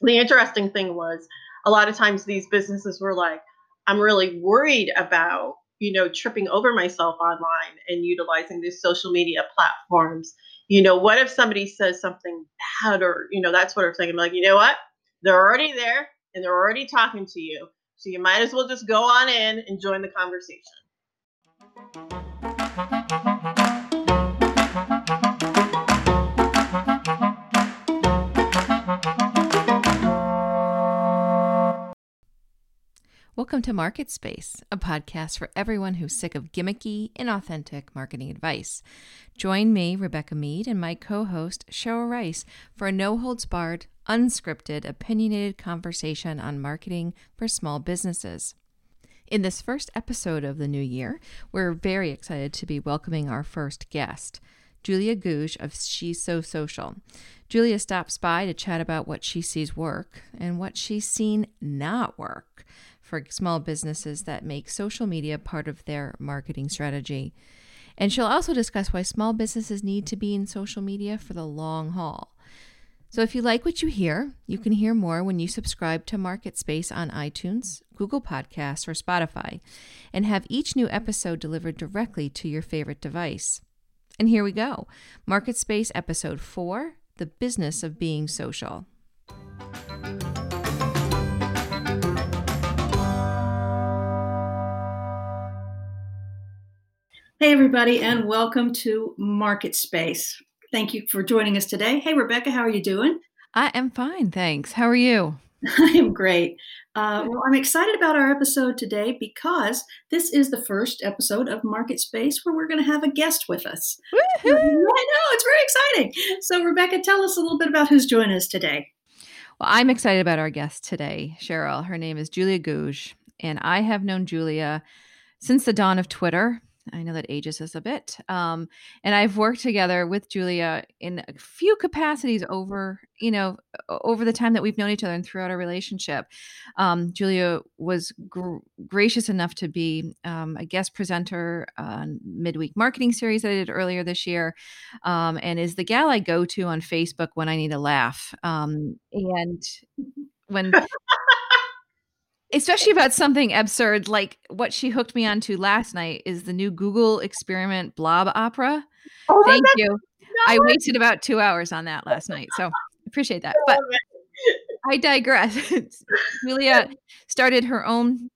the interesting thing was a lot of times these businesses were like, I'm really worried about, you know, tripping over myself online and utilizing these social media platforms. You know, what if somebody says something bad or, you know, that sort of thing? I'm like, you know what? They're already there and they're already talking to you. So you might as well just go on in and join the conversation. Welcome to Market Space, a podcast for everyone who's sick of gimmicky, inauthentic marketing advice. Join me, Rebecca Mead, and my co host, Cheryl Rice, for a no holds barred, unscripted, opinionated conversation on marketing for small businesses. In this first episode of the new year, we're very excited to be welcoming our first guest, Julia Gouge of She's So Social. Julia stops by to chat about what she sees work and what she's seen not work for small businesses that make social media part of their marketing strategy. And she'll also discuss why small businesses need to be in social media for the long haul. So if you like what you hear, you can hear more when you subscribe to Market Space on iTunes, Google Podcasts, or Spotify, and have each new episode delivered directly to your favorite device. And here we go Market Space Episode 4 The Business of Being Social. Hey, everybody, and welcome to Market Space. Thank you for joining us today. Hey, Rebecca, how are you doing? I am fine, thanks. How are you? I am great. Uh, well, I'm excited about our episode today because this is the first episode of Market Space where we're going to have a guest with us. Woo-hoo! I know, it's very exciting. So, Rebecca, tell us a little bit about who's joining us today. Well, I'm excited about our guest today, Cheryl. Her name is Julia Gouge, and I have known Julia since the dawn of Twitter. I know that ages us a bit. Um, and I've worked together with Julia in a few capacities over, you know, over the time that we've known each other and throughout our relationship. Um, Julia was gr- gracious enough to be um, a guest presenter on midweek marketing series that I did earlier this year, um, and is the gal I go to on Facebook when I need a laugh. Um, and when especially about something absurd like what she hooked me onto last night is the new Google experiment blob opera. Oh, Thank you. I wasted about two hours on that last night, so appreciate that. But I digress. Julia started her own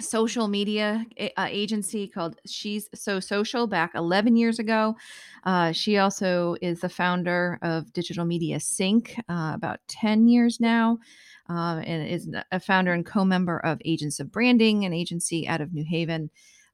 social media uh, agency called She's So Social back 11 years ago. Uh, she also is the founder of Digital Media Sync uh, about 10 years now um, and is a founder and co-member of Agents of Branding, an agency out of New Haven,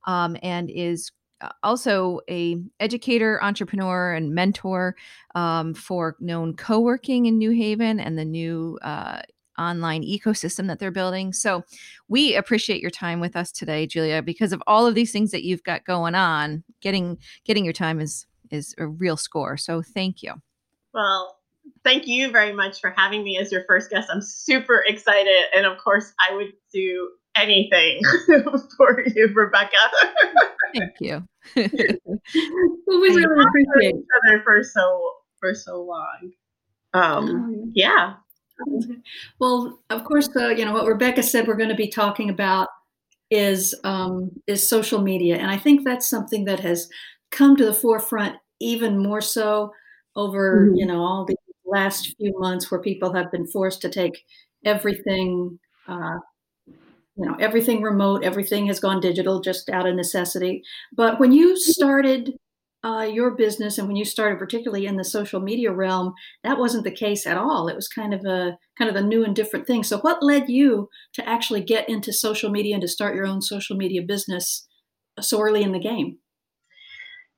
um, and is uh, also a educator, entrepreneur, and mentor um, for known co-working in New Haven and the new uh, online ecosystem that they're building. So we appreciate your time with us today, Julia, because of all of these things that you've got going on. Getting getting your time is is a real score. So thank you. Well, thank you very much for having me as your first guest. I'm super excited. And of course, I would do anything for you, Rebecca. thank you. well, we really appreciate each other for so for so long. Um, oh, yeah. Well, of course, uh, you know what Rebecca said. We're going to be talking about is um, is social media, and I think that's something that has come to the forefront even more so over mm-hmm. you know all the last few months where people have been forced to take everything uh, you know everything remote everything has gone digital just out of necessity. But when you started uh, your business and when you started particularly in the social media realm that wasn't the case at all. It was kind of a kind of a new and different thing. So what led you to actually get into social media and to start your own social media business so early in the game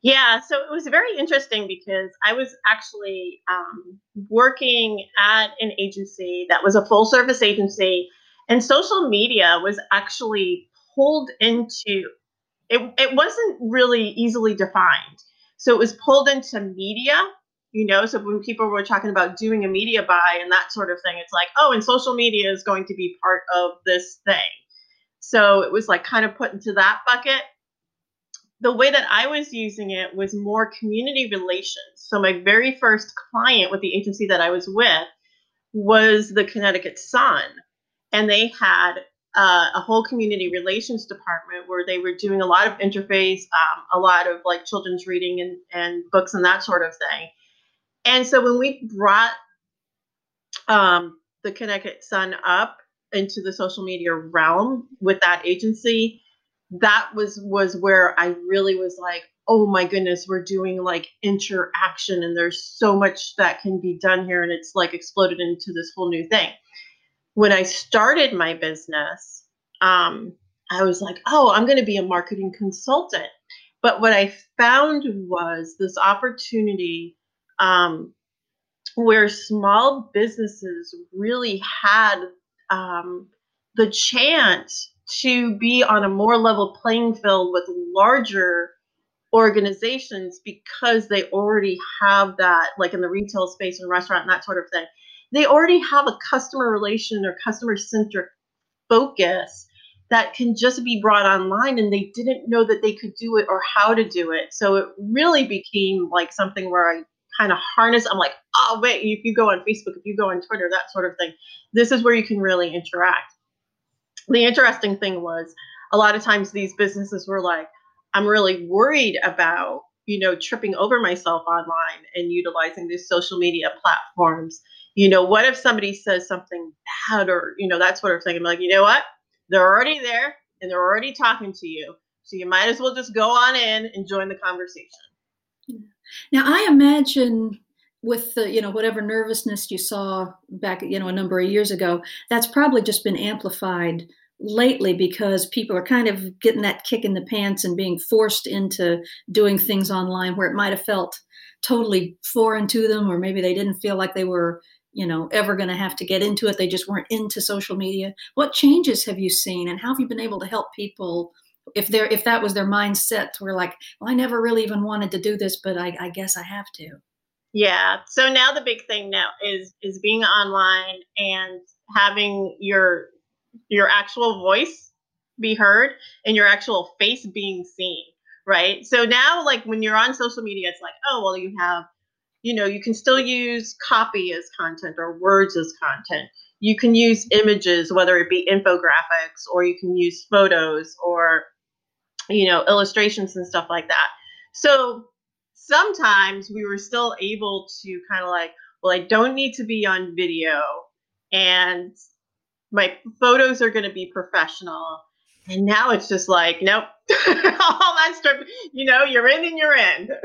yeah, so it was very interesting because I was actually um, working at an agency that was a full service agency, and social media was actually pulled into it. It wasn't really easily defined, so it was pulled into media. You know, so when people were talking about doing a media buy and that sort of thing, it's like, oh, and social media is going to be part of this thing. So it was like kind of put into that bucket the way that I was using it was more community relations. So my very first client with the agency that I was with was the Connecticut Sun, and they had uh, a whole community relations department where they were doing a lot of interface, um, a lot of like children's reading and, and books and that sort of thing. And so when we brought um, the Connecticut Sun up into the social media realm with that agency, that was was where I really was like, oh my goodness, we're doing like interaction and there's so much that can be done here and it's like exploded into this whole new thing. When I started my business, um, I was like, oh, I'm going to be a marketing consultant. But what I found was this opportunity um, where small businesses really had um, the chance to be on a more level playing field with larger organizations because they already have that, like in the retail space and restaurant and that sort of thing. They already have a customer relation or customer centric focus that can just be brought online and they didn't know that they could do it or how to do it. So it really became like something where I kind of harness. I'm like, oh, wait, if you go on Facebook, if you go on Twitter, that sort of thing, this is where you can really interact. The interesting thing was a lot of times these businesses were like, I'm really worried about, you know, tripping over myself online and utilizing these social media platforms. You know, what if somebody says something bad or, you know, that sort of thing? I'm like, you know what? They're already there and they're already talking to you. So you might as well just go on in and join the conversation. Now, I imagine with the, you know, whatever nervousness you saw back, you know, a number of years ago, that's probably just been amplified lately because people are kind of getting that kick in the pants and being forced into doing things online where it might have felt totally foreign to them or maybe they didn't feel like they were you know ever going to have to get into it. They just weren't into social media. What changes have you seen and how have you been able to help people if they're if that was their mindset we're like well i never really even wanted to do this but I, I guess i have to yeah. So now the big thing now is is being online and having your your actual voice be heard and your actual face being seen right? So now like when you're on social media it's like oh well you have you know you can still use copy as content or words as content. You can use images whether it be infographics or you can use photos or you know, illustrations and stuff like that. So sometimes we were still able to kind of like, well, I don't need to be on video and my photos are going to be professional. And now it's just like, nope, all that stuff, you know, you're in and you're in.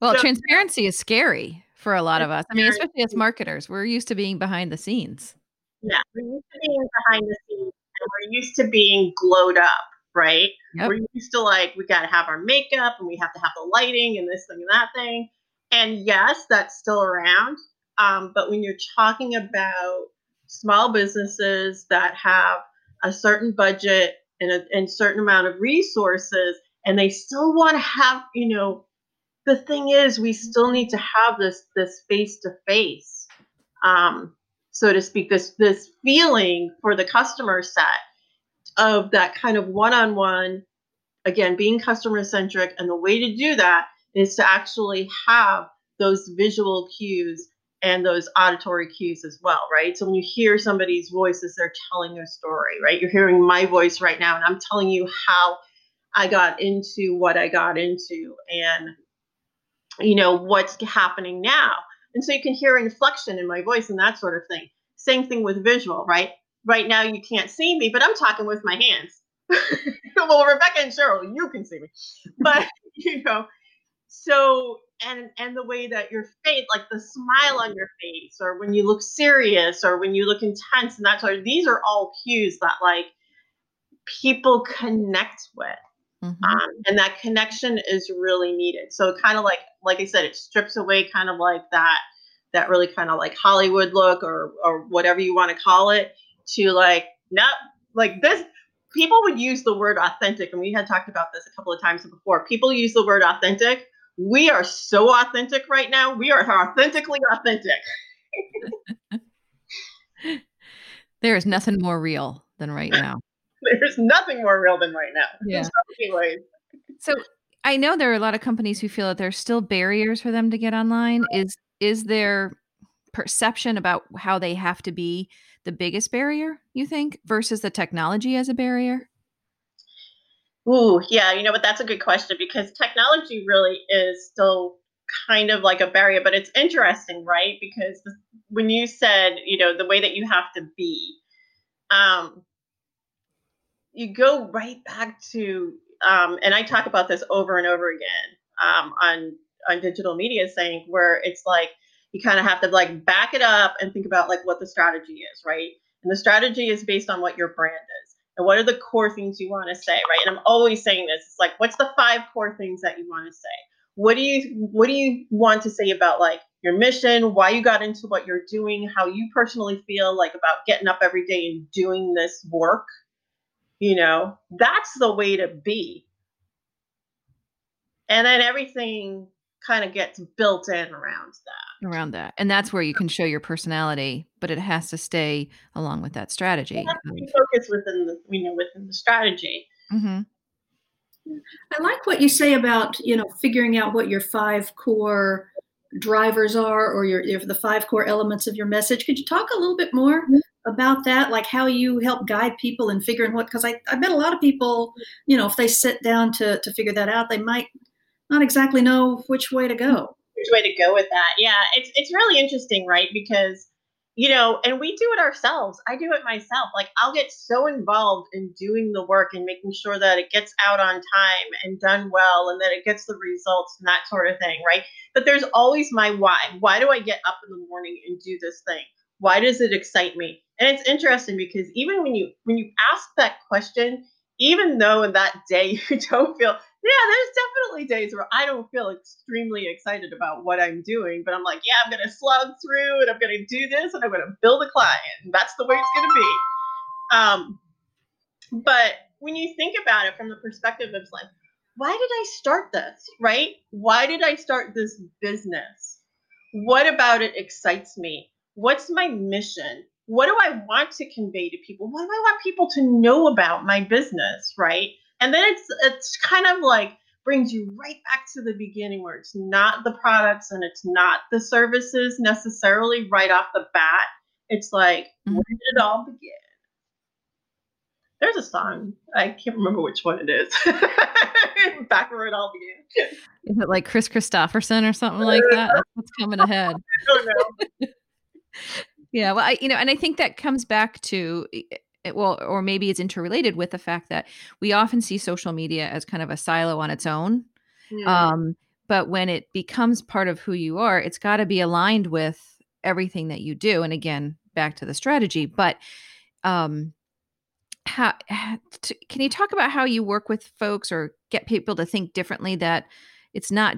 Well, so, transparency is scary for a lot of us. I mean, especially as marketers, we're used to being behind the scenes. Yeah, we're used to being behind the scenes and we're used to being glowed up right? Yep. We're used to like we got to have our makeup and we have to have the lighting and this thing and that thing. And yes, that's still around. Um, but when you're talking about small businesses that have a certain budget and a and certain amount of resources, and they still want to have, you know, the thing is, we still need to have this this face to face, so to speak, this this feeling for the customer set of that kind of one-on-one again being customer centric and the way to do that is to actually have those visual cues and those auditory cues as well right? So when you hear somebody's voices they're telling their story right? You're hearing my voice right now and i'm telling you how i got into what i got into and you know what's happening now. And so you can hear inflection in my voice and that sort of thing. Same thing with visual right right now you can't see me, but I'm talking with my hands. well, Rebecca and Cheryl, you can see me, but you know, so and and the way that your face, like the smile on your face, or when you look serious, or when you look intense, and that sort of these are all cues that like people connect with. Mm-hmm. Um, and that connection is really needed. So kind of like, like I said, it strips away kind of like that, that really kind of like Hollywood look or or whatever you want to call it, to like, nope, like this. People would use the word authentic, and we had talked about this a couple of times before. People use the word authentic. We are so authentic right now. We are authentically authentic. there is nothing more real than right now. There's nothing more real than right now. Yeah. So I know there are a lot of companies who feel that there's still barriers for them to get online. Uh-huh. Is is there perception about how they have to be the biggest barrier, you think, versus the technology as a barrier? Ooh, yeah, you know, but that's a good question because technology really is still kind of like a barrier, but it's interesting, right? Because when you said, you know, the way that you have to be, um, you go right back to, um, and I talk about this over and over again um, on on digital media, saying where it's like you kind of have to like back it up and think about like what the strategy is, right? And the strategy is based on what your brand is and what are the core things you want to say, right? And I'm always saying this. It's like, what's the five core things that you want to say? What do you what do you want to say about like your mission, why you got into what you're doing, how you personally feel like about getting up every day and doing this work? You know, that's the way to be. And then everything kind of gets built in around that. Around that. And that's where you can show your personality, but it has to stay along with that strategy. focus within the you know within the strategy. Mm-hmm. I like what you say about you know figuring out what your five core drivers are or your, your the five core elements of your message. Could you talk a little bit more mm-hmm. about that, like how you help guide people in figuring what? Because I, I bet a lot of people, you know, if they sit down to to figure that out, they might not exactly know which way to go. Mm-hmm. Which way to go with that? Yeah, it's it's really interesting, right? Because you know, and we do it ourselves. I do it myself. Like I'll get so involved in doing the work and making sure that it gets out on time and done well and that it gets the results and that sort of thing, right? But there's always my why. Why do I get up in the morning and do this thing? Why does it excite me? And it's interesting because even when you when you ask that question, even though in that day you don't feel there's definitely days where I don't feel extremely excited about what I'm doing, but I'm like, yeah, I'm gonna slug through and I'm gonna do this and I'm gonna build a client. And that's the way it's gonna be. Um, but when you think about it from the perspective of like, why did I start this? Right? Why did I start this business? What about it excites me? What's my mission? What do I want to convey to people? What do I want people to know about my business? Right? And then it's it's kind of like brings you right back to the beginning where it's not the products and it's not the services necessarily right off the bat. It's like, mm-hmm. where did it all begin? There's a song. I can't remember which one it is. back where it all began. Is it like Kris Kristofferson or something like that? That's what's coming ahead. I don't know. yeah, well, I, you know, and I think that comes back to it, well, or maybe it's interrelated with the fact that we often see social media as kind of a silo on its own. Mm. Um, but when it becomes part of who you are, it's got to be aligned with everything that you do. And again, back to the strategy. But um, how, can you talk about how you work with folks or get people to think differently that it's not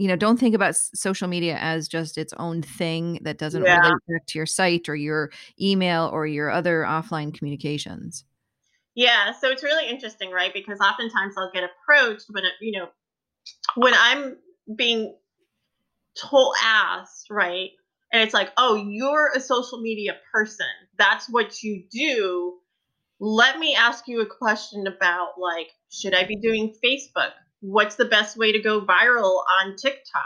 you know don't think about social media as just its own thing that doesn't yeah. relate back to your site or your email or your other offline communications. Yeah so it's really interesting right? Because oftentimes i'll get approached when it, you know when i'm being told asked right? And it's like oh you're a social media person. That's what you do. Let me ask you a question about like should i be doing facebook what's the best way to go viral on TikTok?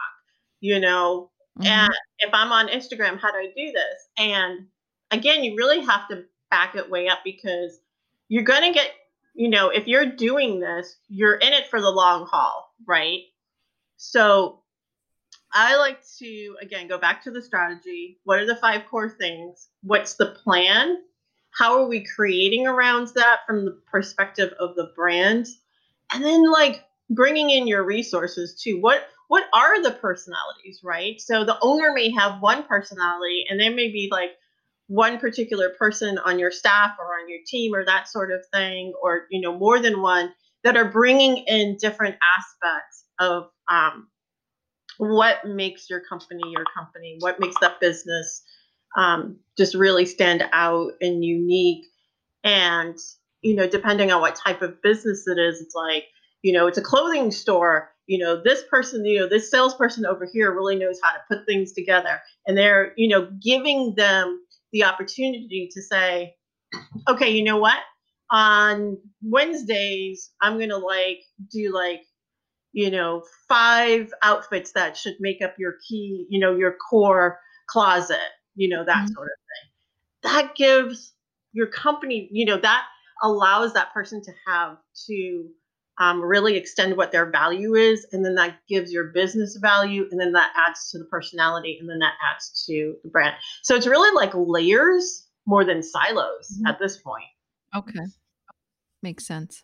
You know, mm-hmm. and if I'm on Instagram, how do I do this? And again, you really have to back it way up because you're going to get, you know, if you're doing this, you're in it for the long haul, right? So I like to, again, go back to the strategy. What are the five core things? What's the plan? How are we creating around that from the perspective of the brand? And then, like, bringing in your resources too. What what are the personalities, right? So the owner may have one personality, and there may be like one particular person on your staff or on your team or that sort of thing, or you know more than one that are bringing in different aspects of um, what makes your company your company, what makes that business um, just really stand out and unique. And you know, depending on what type of business it is, it's like you know it's a clothing store you know this person you know this salesperson over here really knows how to put things together and they're you know giving them the opportunity to say okay you know what on wednesdays i'm gonna like do like you know five outfits that should make up your key you know your core closet, you know, that mm-hmm. sort of thing. That gives your company, you know, that allows that person to have to um, really extend what their value is. And then that gives your business value. And then that adds to the personality. And then that adds to the brand. So it's really like layers more than silos mm-hmm. at this point. Okay. Makes sense.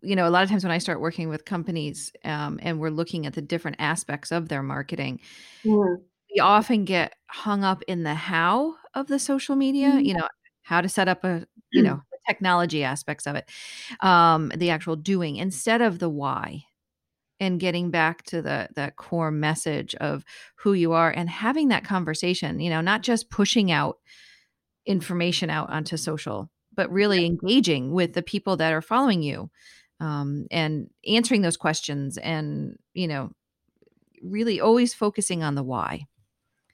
You know, a lot of times when I start working with companies um, and we're looking at the different aspects of their marketing, mm-hmm. we often get hung up in the how of the social media, mm-hmm. you know, how to set up a, you know, technology aspects of it, um, the actual doing instead of the why and getting back to the that core message of who you are and having that conversation you know not just pushing out information out onto social but really engaging with the people that are following you um, and answering those questions and you know really always focusing on the why.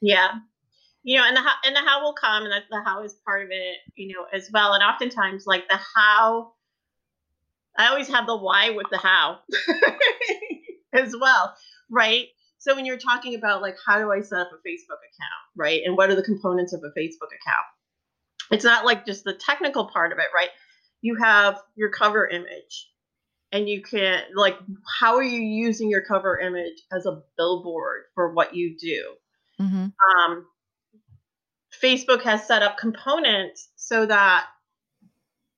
Yeah you know, and the how, and the how will come, and the, the how is part of it, you know, as well. And oftentimes, like the how, I always have the why with the how as well, right? So when you're talking about like how do I set up a Facebook account, right? And what are the components of a Facebook account? It's not like just the technical part of it, right? You have your cover image, and you can like how are you using your cover image as a billboard for what you do? Mm-hmm. Um, Facebook has set up components so that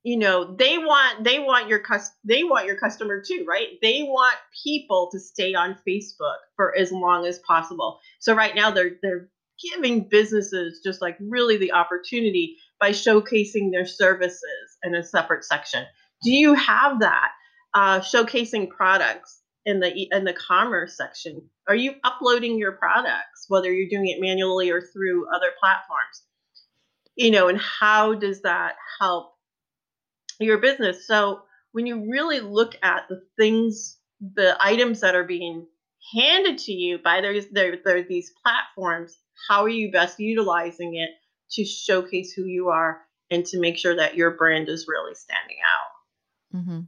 you know they want they want your cus they want your customer too right? They want people to stay on facebook for as long as possible. So right now they're they're giving businesses just like really the opportunity by showcasing their services in a separate section. Do you have that uh, showcasing products in the in the commerce section. Are you uploading your products whether you're doing it manually or through other platforms? You know and how does that help your business? So when you really look at the things the items that are being handed to you by there, there these platforms how are you best utilizing it to showcase who you are and to make sure that your brand is really standing out? Mm-hmm.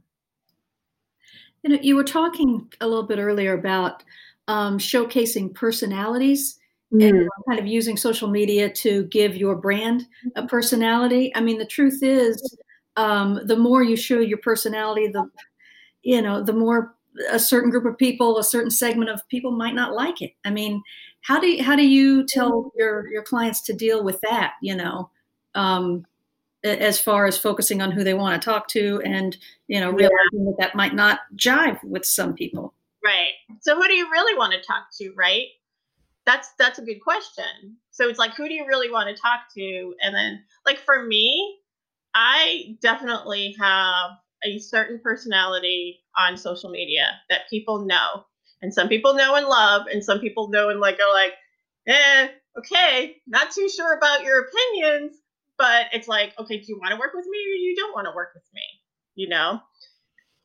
You know, you were talking a little bit earlier about um, showcasing personalities mm. and kind of using social media to give your brand a personality. I mean, the truth is, um, the more you show your personality, the you know, the more a certain group of people, a certain segment of people might not like it. I mean, how do you, how do you tell your your clients to deal with that? You know, um, as far as focusing on who they want to talk to and you know realizing yeah. that that might not jive with some people. Right. So who do you really want to talk to right? That's that's a good question. So it's like who do you really want to talk to? And then like for me i definitely have a certain personality on social media that people know. And some people know and love and some people know and like are like eh okay not too sure about your opinions but it's like, okay, do you want to work with me or you don't want to work with me? You know,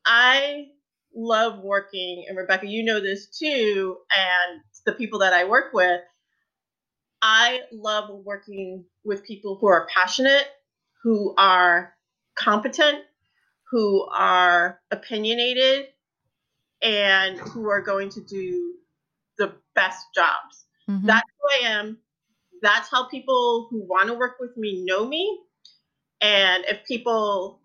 I love working, and Rebecca, you know this too, and the people that I work with, I love working with people who are passionate, who are competent, who are opinionated, and who are going to do the best jobs. Mm-hmm. That's who I am that's how people who want to work with me know me. And if people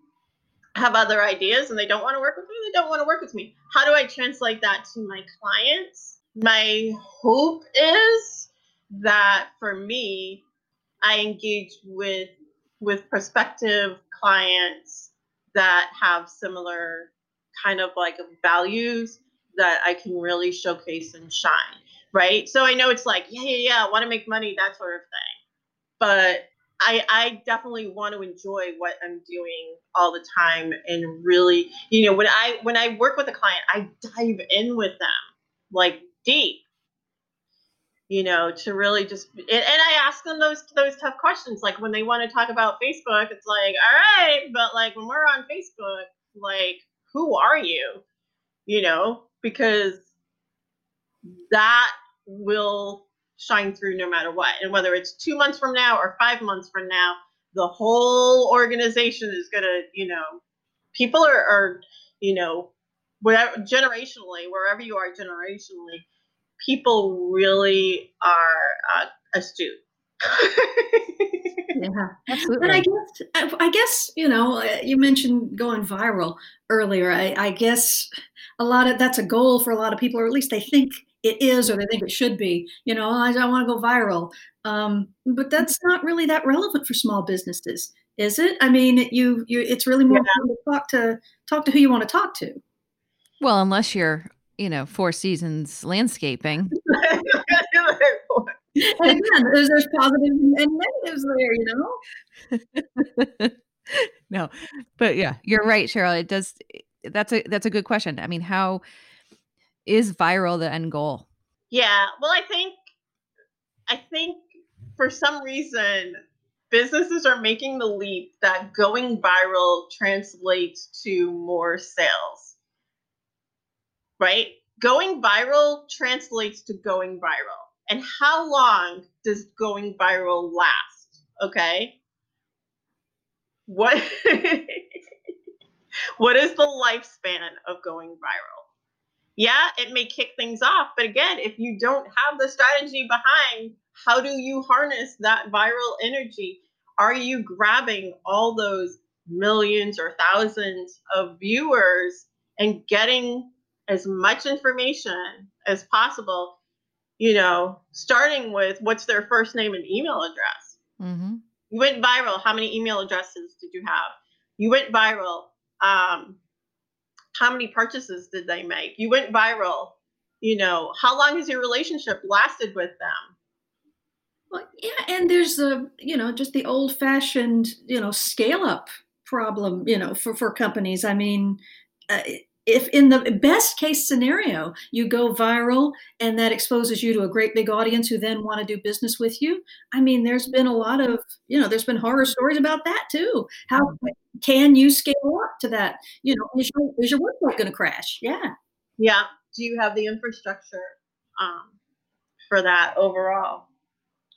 have other ideas and they don't want to work with me, they don't want to work with me. How do I translate that to my clients? My hope is that for me, I engage with with prospective clients that have similar kind of like values that I can really showcase and shine right? So I know it's like, yeah, yeah, yeah, I want to make money, that sort of thing. But I, I definitely want to enjoy what I'm doing all the time and really, you know, when I when I work with a client, I dive in with them like deep, you know, to really just and, and I ask them those those tough questions. Like when they want to talk about Facebook, it's like, all right, but like when we're on Facebook, like who are you? You know, because that will shine through no matter what. And whether it's two months from now or five months from now, the whole organization is going to, you know, people are, are you know, whatever, generationally, wherever you are generationally, people really are uh, astute. yeah, absolutely. And I guess, I guess, you know, uh, you mentioned going viral earlier. I, I guess a lot of that's a goal for a lot of people, or at least they think it is, or they think it should be. You know, I, I want to go viral, um, but that's not really that relevant for small businesses, is it? I mean, you, you, it's really more yeah. to talk to talk to who you want to talk to. Well, unless you're, you know, Four Seasons landscaping. again, there's, there's positives and negatives there, you know. no, but yeah, you're right, Cheryl. It does. That's a that's a good question. I mean, how is viral the end goal? Yeah, well, I think I think for some reason businesses are making the leap that going viral translates to more sales. Right? Going viral translates to going viral and how long does going viral last? Okay. What what is the lifespan of going viral? Yeah, it may kick things off, but again, if you don't have the strategy behind, how do you harness that viral energy? Are you grabbing all those millions or thousands of viewers and getting as much information as possible you know, starting with what's their first name and email address. Mm-hmm. You went viral. How many email addresses did you have? You went viral. Um, how many purchases did they make? You went viral. You know, how long has your relationship lasted with them? Well, yeah, and there's the you know just the old fashioned you know scale up problem you know for for companies. I mean, uh, if in the best case scenario you go viral and that exposes you to a great big audience who then want to do business with you i mean there's been a lot of you know there's been horror stories about that too. How can you scale up to that? You know is your, is your website going to crash? Yeah. Yeah. Do you have the infrastructure um, for that overall?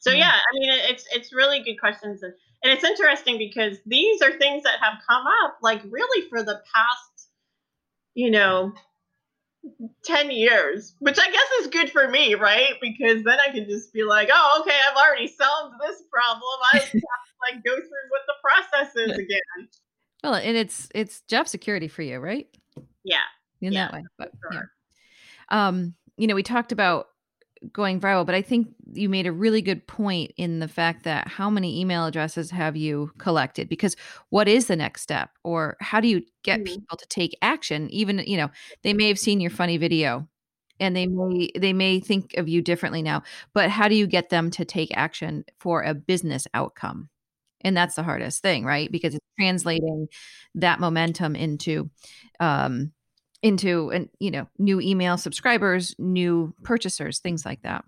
So yeah. i mean it's it's really good questions and, and it's interesting because these are things that have come up like really for the past you know, 10 years, which I guess is good for me, right? Because then I can just be like, oh, okay, I've already solved this problem. I have to like go through what the process is again. Well, and it's it's job security for you, right? Yeah. In yeah, that way. But sure. yeah. Um, you know, we talked about going viral, but I think you made a really good point in the fact that how many email addresses have you collected? Because what is the next step? Or how do you get mm-hmm. people to take action? Even, you know, they may have seen your funny video and they may they may think of you differently now, but how do you get them to take action for a business outcome? And that's the hardest thing, right? Because it's translating that momentum into um into and you know new email subscribers new purchasers things like that.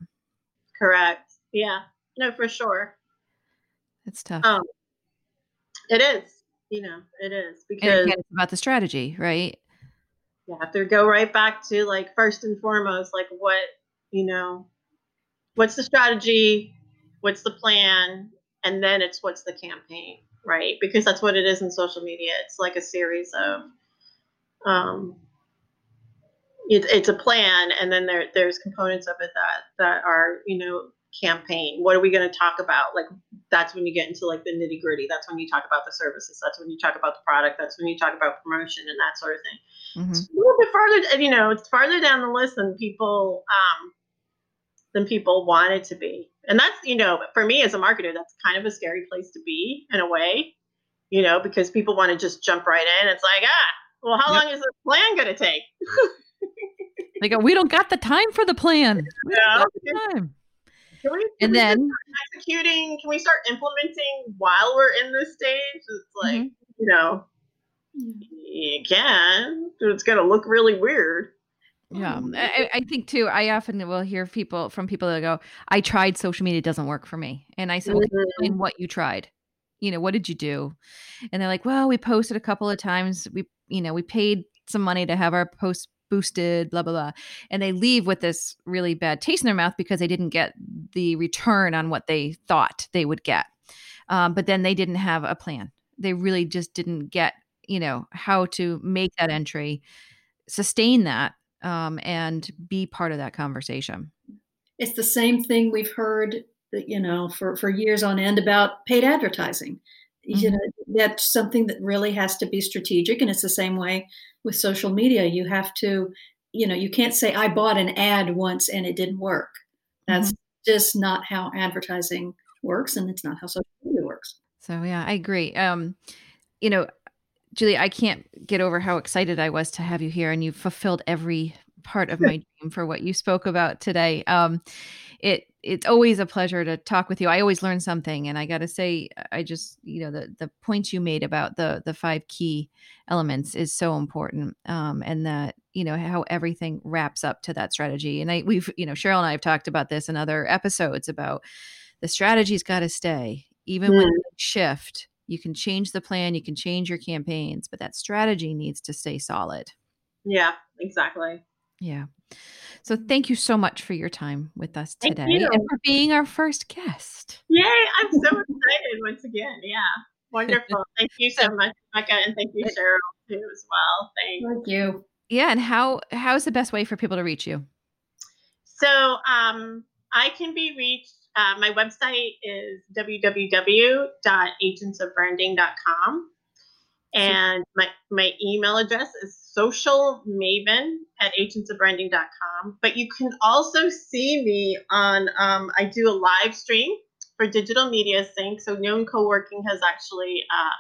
Correct. Yeah. No for sure. It's tough. Um, it is you know it is because again, it's about the strategy right? You have to go right back to like first and foremost like what you know what's the strategy what's the plan and then it's what's the campaign right? Because that's what it is in social media. It's like a series of um, it, it's a plan and then there there's components of it that that are you know campaign. What are we going to talk about? Like that's when you get into like the nitty gritty that's when you talk about the services. That's when you talk about the product. That's when you talk about promotion and that sort of thing. Mm-hmm. a little bit farther you know it's farther down the list than people um than people want it to be. And that's you know for me as a marketer that's kind of a scary place to be in a way you know because people want to just jump right in. It's like ah well how yep. long is this plan going to take They go, we don't got the time for the plan. Yeah. The time. Can we, can and we then executing, can we start implementing while we're in this stage? It's like, mm-hmm. you know, you can. It's going to look really weird. Yeah, I, I, think too. I often will hear people from people that go, "I tried social media; it doesn't work for me." And I said, mm-hmm. "Explain what you tried. You know, what did you do?" And they're like, "Well, we posted a couple of times. We, you know, we paid some money to have our post boosted, blah, blah, blah. And they leave with this really bad taste in their mouth because they didn't get the return on what they thought they would get. Um, but then they didn't have a plan. They really just didn't get, you know, how to make that entry, sustain that, um, and be part of that conversation. It's the same thing we've heard you know, for, for years on end about paid advertising. Mm-hmm. You know, that's something that really has to be strategic. And it's the same way with social media. You have to, you know, you can't say, I bought an ad once and it didn't work. That's mm-hmm. just not how advertising works. And it's not how social media works. So, yeah, I agree. Um, you know, Julie, I can't get over how excited I was to have you here, and you've fulfilled every part of my dream for what you spoke about today. Um, it it's always a pleasure to talk with you. I always learn something, and I got to say, I just you know the the points you made about the the five key elements is so important, um, and that you know how everything wraps up to that strategy. And I we've you know Cheryl and I have talked about this in other episodes about the strategy's got to stay even mm. when shift you can change the plan, you can change your campaigns, but that strategy needs to stay solid. Yeah, exactly. Yeah. So thank you so much for your time with us today and for being our first guest. Yay, I'm so excited once again. Yeah. Wonderful. thank you so much, Becca, and thank you, Cheryl, too, as well. Thanks. Thank you. Yeah, and how how's the best way for people to reach you? So um I can be reached uh, my website is www.agentsofbranding.com. And my, my email address is socialmaven at agentsofbranding.com. But you can also see me on, um, I do a live stream for Digital Media Sync. So Known Co-working has actually uh,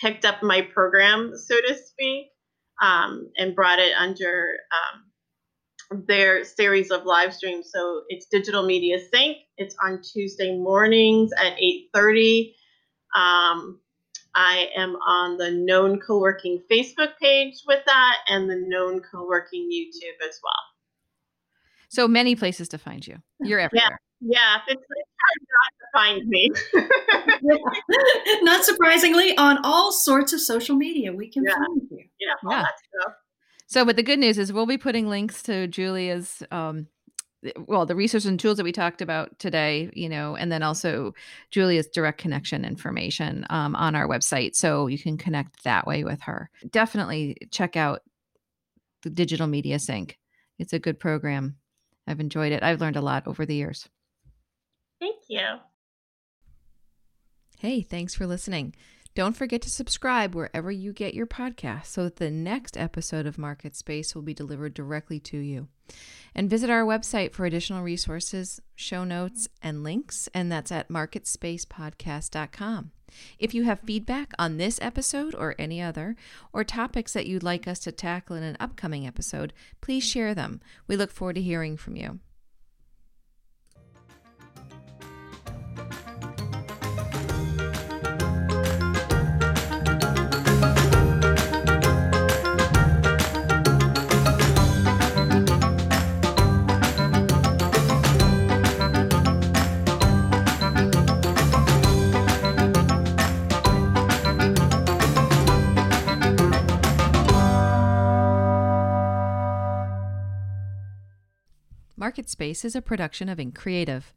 picked up my program, so to speak, um, and brought it under um, their series of live streams. So it's Digital Media Sync. It's on Tuesday mornings at 8:30. Um, I am on the Known Co-working Facebook page with that, and the Known Co-working YouTube as well. So many places to find you. You're everywhere. Yeah, yeah. It's, it's hard not to find me. yeah. Not surprisingly, on all sorts of social media, we can yeah. find you. Yeah, all yeah. that stuff. So, but the good news is we'll be putting links to Julia's um, well the resources and tools that we talked about today you know and then also julia's direct connection information um, on our website so you can connect that way with her. Definitely check out the digital media sync. It's a good program. I've enjoyed it. I've learned a lot over the years. Thank you. Hey thanks for listening don't forget to subscribe wherever you get your podcast so that the next episode of Market Space will be delivered directly to you. And visit our website for additional resources, show notes, and links, and that's at marketspacepodcast.com. If you have feedback on this episode or any other, or topics that you'd like us to tackle in an upcoming episode, please share them. We look forward to hearing from you. Market Space is a production of Ink Creative.